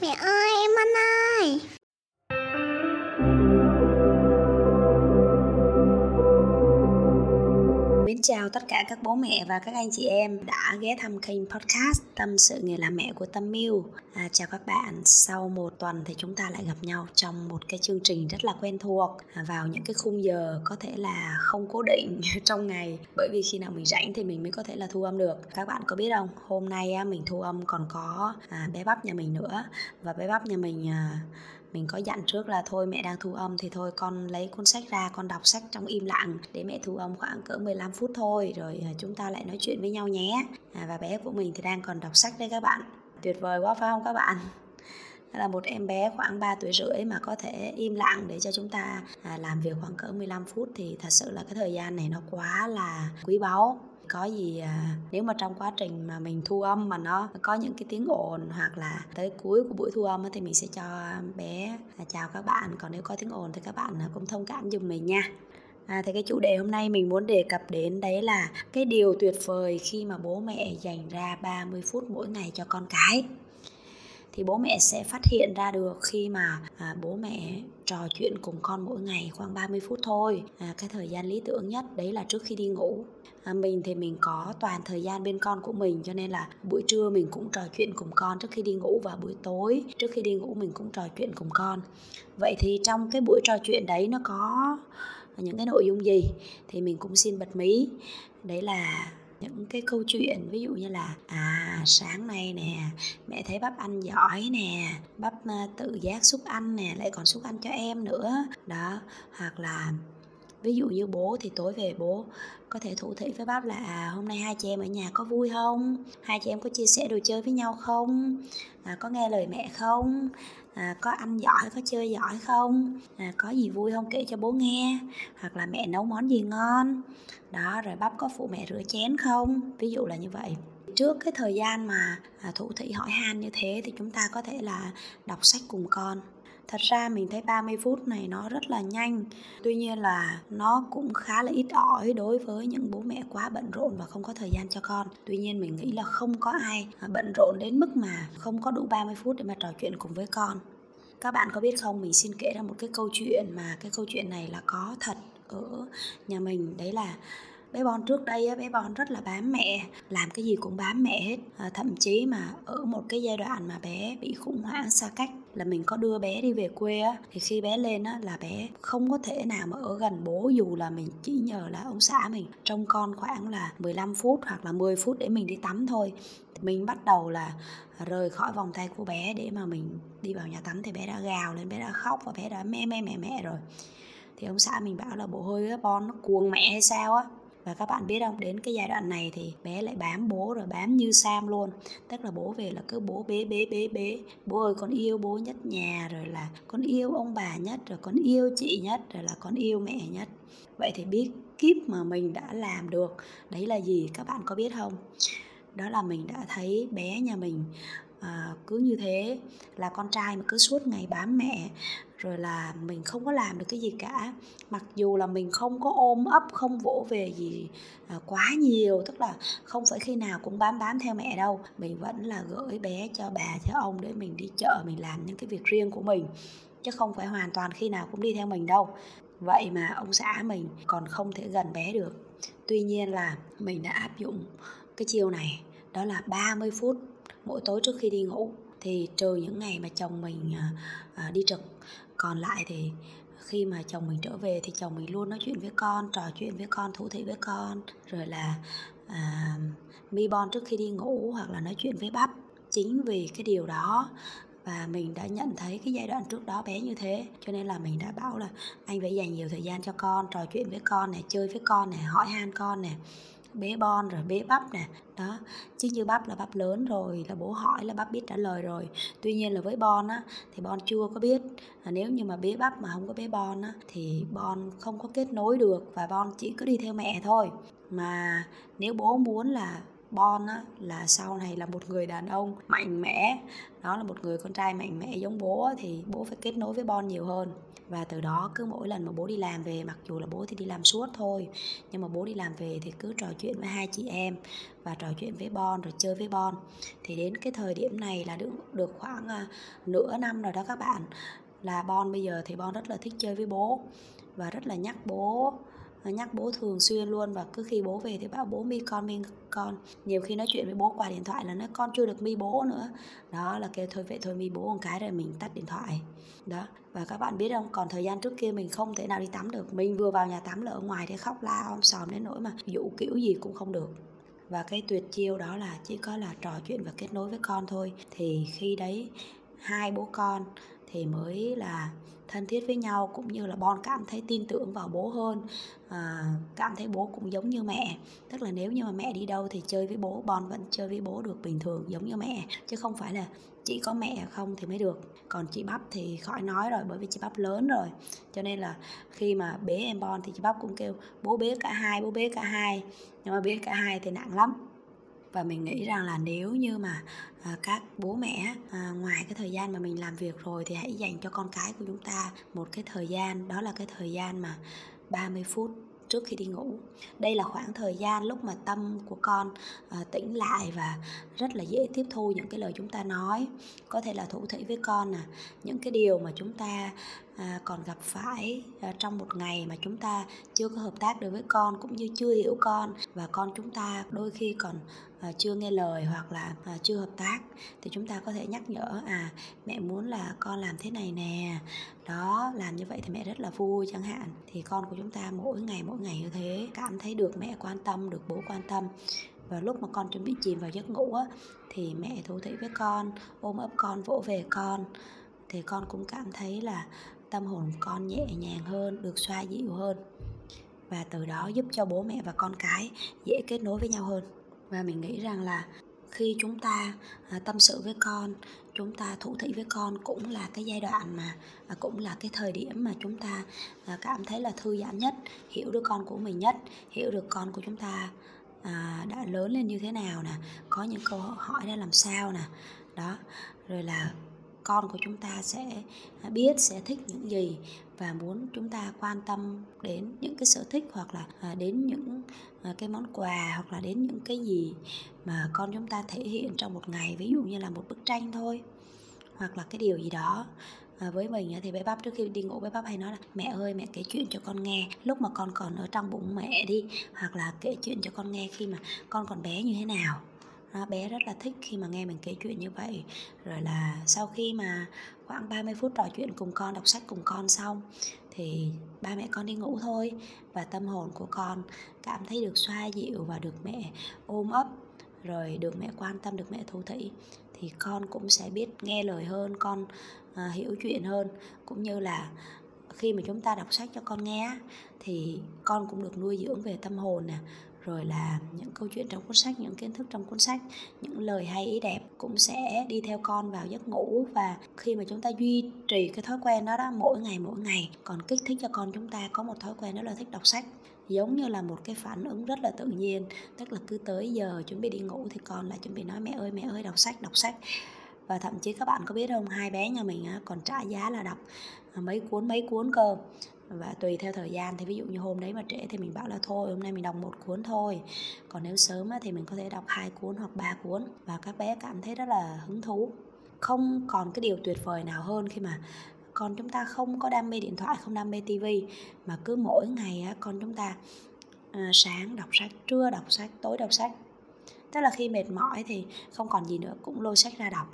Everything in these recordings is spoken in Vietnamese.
Mẹ ơi, em ăn chào tất cả các bố mẹ và các anh chị em đã ghé thăm kênh podcast Tâm sự nghề làm mẹ của Tâm Miu. À, chào các bạn, sau một tuần thì chúng ta lại gặp nhau trong một cái chương trình rất là quen thuộc à, vào những cái khung giờ có thể là không cố định trong ngày bởi vì khi nào mình rảnh thì mình mới có thể là thu âm được. Các bạn có biết không, hôm nay mình thu âm còn có à, bé bắp nhà mình nữa và bé bắp nhà mình à, mình có dặn trước là thôi mẹ đang thu âm thì thôi con lấy cuốn sách ra con đọc sách trong im lặng để mẹ thu âm khoảng cỡ 15 phút thôi rồi à, chúng ta lại nói chuyện với nhau nhé. À, và bé của mình thì đang còn đọc sách đấy các bạn. Tuyệt vời quá phải không các bạn? Là một em bé khoảng 3 tuổi rưỡi mà có thể im lặng để cho chúng ta à, làm việc khoảng cỡ 15 phút thì thật sự là cái thời gian này nó quá là quý báu có gì à, nếu mà trong quá trình mà mình thu âm mà nó có những cái tiếng ồn hoặc là tới cuối của buổi thu âm thì mình sẽ cho bé à, chào các bạn. Còn nếu có tiếng ồn thì các bạn à, cũng thông cảm giùm mình nha. À, thì cái chủ đề hôm nay mình muốn đề cập đến đấy là cái điều tuyệt vời khi mà bố mẹ dành ra 30 phút mỗi ngày cho con cái thì bố mẹ sẽ phát hiện ra được khi mà à, bố mẹ trò chuyện cùng con mỗi ngày khoảng 30 phút thôi. À, cái thời gian lý tưởng nhất đấy là trước khi đi ngủ. À, mình thì mình có toàn thời gian bên con của mình cho nên là buổi trưa mình cũng trò chuyện cùng con trước khi đi ngủ và buổi tối trước khi đi ngủ mình cũng trò chuyện cùng con. Vậy thì trong cái buổi trò chuyện đấy nó có những cái nội dung gì? Thì mình cũng xin bật mí. Đấy là những cái câu chuyện, ví dụ như là à sáng nay nè, mẹ thấy bắp anh giỏi nè, bắp tự giác xúc ăn nè, lại còn xúc ăn cho em nữa. Đó, hoặc là ví dụ như bố thì tối về bố có thể thủ thị với bắp là à, hôm nay hai chị em ở nhà có vui không? Hai chị em có chia sẻ đồ chơi với nhau không? À, có nghe lời mẹ không? À, có ăn giỏi có chơi giỏi không? À, có gì vui không? Kể cho bố nghe. Hoặc là mẹ nấu món gì ngon? Đó rồi bắp có phụ mẹ rửa chén không? Ví dụ là như vậy. Trước cái thời gian mà à, thủ thị hỏi han như thế thì chúng ta có thể là đọc sách cùng con thật ra mình thấy 30 phút này nó rất là nhanh. Tuy nhiên là nó cũng khá là ít ỏi đối với những bố mẹ quá bận rộn và không có thời gian cho con. Tuy nhiên mình nghĩ là không có ai bận rộn đến mức mà không có đủ 30 phút để mà trò chuyện cùng với con. Các bạn có biết không, mình xin kể ra một cái câu chuyện mà cái câu chuyện này là có thật ở nhà mình. Đấy là bé Bon trước đây bé Bon rất là bám mẹ làm cái gì cũng bám mẹ hết. À, thậm chí mà ở một cái giai đoạn mà bé bị khủng hoảng xa cách là mình có đưa bé đi về quê á thì khi bé lên á là bé không có thể nào mà ở gần bố dù là mình chỉ nhờ là ông xã mình. Trông con khoảng là 15 phút hoặc là 10 phút để mình đi tắm thôi. Mình bắt đầu là rời khỏi vòng tay của bé để mà mình đi vào nhà tắm thì bé đã gào lên bé đã khóc và bé đã mẹ mẹ mẹ mẹ rồi. Thì ông xã mình bảo là bộ hơi á bon nó cuồng mẹ hay sao á? Và các bạn biết không đến cái giai đoạn này thì bé lại bám bố rồi bám như sam luôn. Tức là bố về là cứ bố bế bế bế bế. Bố ơi con yêu bố nhất nhà rồi là con yêu ông bà nhất rồi con yêu chị nhất rồi là con yêu mẹ nhất. Vậy thì biết kiếp mà mình đã làm được đấy là gì? Các bạn có biết không? Đó là mình đã thấy bé nhà mình à, cứ như thế. Là con trai mà cứ suốt ngày bám mẹ rồi là mình không có làm được cái gì cả. Mặc dù là mình không có ôm ấp, không vỗ về gì à, quá nhiều, tức là không phải khi nào cũng bám bám theo mẹ đâu. Mình vẫn là gửi bé cho bà, cho ông để mình đi chợ, mình làm những cái việc riêng của mình, chứ không phải hoàn toàn khi nào cũng đi theo mình đâu. Vậy mà ông xã mình còn không thể gần bé được. Tuy nhiên là mình đã áp dụng cái chiêu này, đó là 30 phút mỗi tối trước khi đi ngủ. Thì trừ những ngày mà chồng mình à, à, đi trực còn lại thì khi mà chồng mình trở về thì chồng mình luôn nói chuyện với con trò chuyện với con thủ thị với con. Rồi là à, mi bon trước khi đi ngủ hoặc là nói chuyện với bắp chính vì cái điều đó và mình đã nhận thấy cái giai đoạn trước đó bé như thế. Cho nên là mình đã bảo là anh phải dành nhiều thời gian cho con trò chuyện với con này chơi với con này hỏi han con này bế bon rồi bế bắp nè. Đó chứ như bắp là bắp lớn rồi là bố hỏi là bắp biết trả lời rồi. Tuy nhiên là với bon á thì bon chưa có biết. À, nếu như mà bế bắp mà không có bế bon á thì bon không có kết nối được và bon chỉ cứ đi theo mẹ thôi. Mà nếu bố muốn là Bon á, là sau này là một người đàn ông mạnh mẽ đó là một người con trai mạnh mẽ giống bố thì bố phải kết nối với Bon nhiều hơn và từ đó cứ mỗi lần mà bố đi làm về mặc dù là bố thì đi làm suốt thôi nhưng mà bố đi làm về thì cứ trò chuyện với hai chị em và trò chuyện với Bon rồi chơi với Bon. Thì đến cái thời điểm này là được được khoảng uh, nửa năm rồi đó các bạn. Là Bon bây giờ thì Bon rất là thích chơi với bố và rất là nhắc bố nhắc bố thường xuyên luôn và cứ khi bố về thì bảo bố mi con mi con. Nhiều khi nói chuyện với bố qua điện thoại là nói, con chưa được mi bố nữa. Đó, là kêu, thôi vậy thôi, mi bố một cái rồi mình tắt điện thoại. Đó. Và các bạn biết không, còn thời gian trước kia mình không thể nào đi tắm được. Mình vừa vào nhà tắm là ở ngoài thì khóc la om sòm đến nỗi mà dụ kiểu gì cũng không được. Và cái tuyệt chiêu đó là chỉ có là trò chuyện và kết nối với con thôi. Thì khi đấy, hai bố con thì mới là thân thiết với nhau cũng như là Bon cảm thấy tin tưởng vào bố hơn. À, cảm thấy bố cũng giống như mẹ. Tức là nếu như mà mẹ đi đâu thì chơi với bố Bon vẫn chơi với bố được bình thường giống như mẹ. Chứ không phải là chỉ có mẹ không thì mới được. Còn chị bắp thì khỏi nói rồi bởi vì chị bắp lớn rồi. Cho nên là khi mà bế em Bon thì chị bắp cũng kêu bố bế cả hai bố bế cả hai. Nhưng mà bế cả hai thì nặng lắm và mình nghĩ rằng là nếu như mà à, các bố mẹ à, ngoài cái thời gian mà mình làm việc rồi thì hãy dành cho con cái của chúng ta một cái thời gian đó là cái thời gian mà 30 phút trước khi đi ngủ. Đây là khoảng thời gian lúc mà tâm của con à, tỉnh lại và rất là dễ tiếp thu những cái lời chúng ta nói. Có thể là thủ thủy với con nè những cái điều mà chúng ta à, còn gặp phải à, trong một ngày mà chúng ta chưa có hợp tác được với con cũng như chưa hiểu con và con chúng ta đôi khi còn à, chưa nghe lời hoặc là à, chưa hợp tác thì chúng ta có thể nhắc nhở à mẹ muốn là con làm thế này nè đó làm như vậy thì mẹ rất là vui chẳng hạn. Thì con của chúng ta mỗi ngày mỗi ngày như thế cảm thấy được mẹ quan tâm được bố quan tâm. Và lúc mà con chuẩn bị chìm vào giấc ngủ á, thì mẹ thú thị với con ôm ấp con vỗ về con. Thì con cũng cảm thấy là tâm hồn con nhẹ nhàng hơn, được xoa dịu hơn. Và từ đó giúp cho bố mẹ và con cái dễ kết nối với nhau hơn. Và mình nghĩ rằng là khi chúng ta à, tâm sự với con, chúng ta thủ thị với con cũng là cái giai đoạn mà à, cũng là cái thời điểm mà chúng ta à, cảm thấy là thư giãn nhất, hiểu được con của mình nhất, hiểu được con của chúng ta đã lớn lên như thế nào nè, có những câu hỏi ra làm sao nè. Đó, rồi là con của chúng ta sẽ biết sẽ thích những gì và muốn chúng ta quan tâm đến những cái sở thích hoặc là à, đến những à, cái món quà hoặc là đến những cái gì mà con chúng ta thể hiện trong một ngày ví dụ như là một bức tranh thôi hoặc là cái điều gì đó. À, với mình thì bé bắp trước khi đi ngủ bé bắp hay nói là mẹ ơi mẹ kể chuyện cho con nghe. Lúc mà con còn ở trong bụng mẹ đi hoặc là kể chuyện cho con nghe khi mà con còn bé như thế nào đó, bé rất là thích khi mà nghe mình kể chuyện như vậy. Rồi là sau khi mà khoảng 30 phút trò chuyện cùng con đọc sách cùng con xong thì ba mẹ con đi ngủ thôi và tâm hồn của con cảm thấy được xoa dịu và được mẹ ôm ấp rồi được mẹ quan tâm được mẹ thu thị thì con cũng sẽ biết nghe lời hơn con à, hiểu chuyện hơn cũng như là khi mà chúng ta đọc sách cho con nghe thì con cũng được nuôi dưỡng về tâm hồn nè, rồi là những câu chuyện trong cuốn sách, những kiến thức trong cuốn sách, những lời hay, ý đẹp cũng sẽ đi theo con vào giấc ngủ. Và khi mà chúng ta duy trì cái thói quen đó đó mỗi ngày mỗi ngày, còn kích thích cho con chúng ta có một thói quen đó là thích đọc sách, giống như là một cái phản ứng rất là tự nhiên. Tức là cứ tới giờ chuẩn bị đi ngủ thì con lại chuẩn bị nói, mẹ ơi mẹ ơi, đọc sách đọc sách và thậm chí các bạn có biết không, hai bé nhà mình còn trả giá là đọc à, mấy cuốn mấy cuốn cơ. Và tùy theo thời gian thì ví dụ như hôm đấy mà trễ thì mình bảo là thôi, hôm nay mình đọc một cuốn thôi. Còn nếu sớm thì mình có thể đọc hai cuốn hoặc ba cuốn. Và các bé cảm thấy rất là hứng thú. Không còn cái điều tuyệt vời nào hơn khi mà con chúng ta không có đam mê điện thoại, không đam mê tivi mà cứ mỗi ngày con chúng ta à, sáng đọc sách, trưa đọc sách, tối đọc sách. Tức là khi mệt mỏi thì không còn gì nữa, cũng lôi sách ra đọc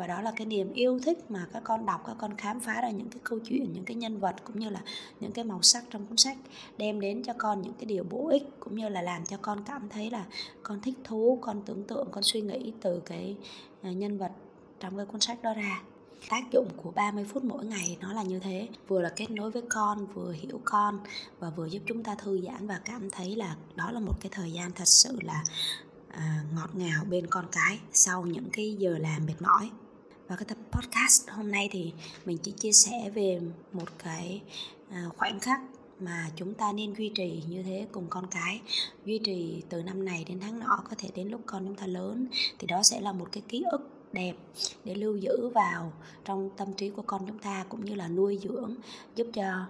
và đó là cái niềm yêu thích mà các con đọc các con khám phá ra những cái câu chuyện những cái nhân vật cũng như là những cái màu sắc trong cuốn sách đem đến cho con những cái điều bổ ích cũng như là làm cho con cảm thấy là con thích thú con tưởng tượng con suy nghĩ từ cái à, nhân vật trong cái cuốn sách đó ra. Tác dụng của 30 phút mỗi ngày nó là như thế vừa là kết nối với con vừa hiểu con và vừa giúp chúng ta thư giãn và cảm thấy là đó là một cái thời gian thật sự là à, ngọt ngào bên con cái sau những cái giờ làm mệt mỏi và cái tập podcast hôm nay thì mình chỉ chia sẻ về một cái à, khoảnh khắc mà chúng ta nên duy trì như thế cùng con cái. Duy trì từ năm này đến tháng nọ, có thể đến lúc con chúng ta lớn, thì đó sẽ là một cái ký ức đẹp để lưu giữ vào trong tâm trí của con chúng ta, cũng như là nuôi dưỡng, giúp cho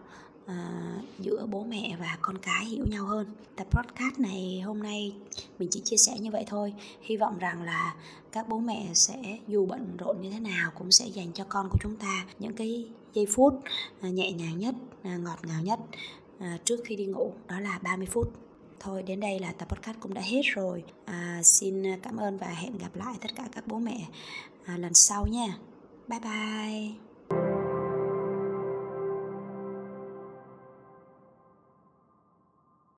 uh, giữa bố mẹ và con cái hiểu nhau hơn. Tập podcast này hôm nay mình chỉ chia sẻ như vậy thôi. Hy vọng rằng là các bố mẹ sẽ dù bận rộn như thế nào cũng sẽ dành cho con của chúng ta những cái giây phút uh, nhẹ nhàng nhất uh, ngọt ngào nhất uh, trước khi đi ngủ đó là 30 phút. Thôi đến đây là tập podcast cũng đã hết rồi. À, xin cảm ơn và hẹn gặp lại tất cả các bố mẹ à, lần sau nha. Bye bye.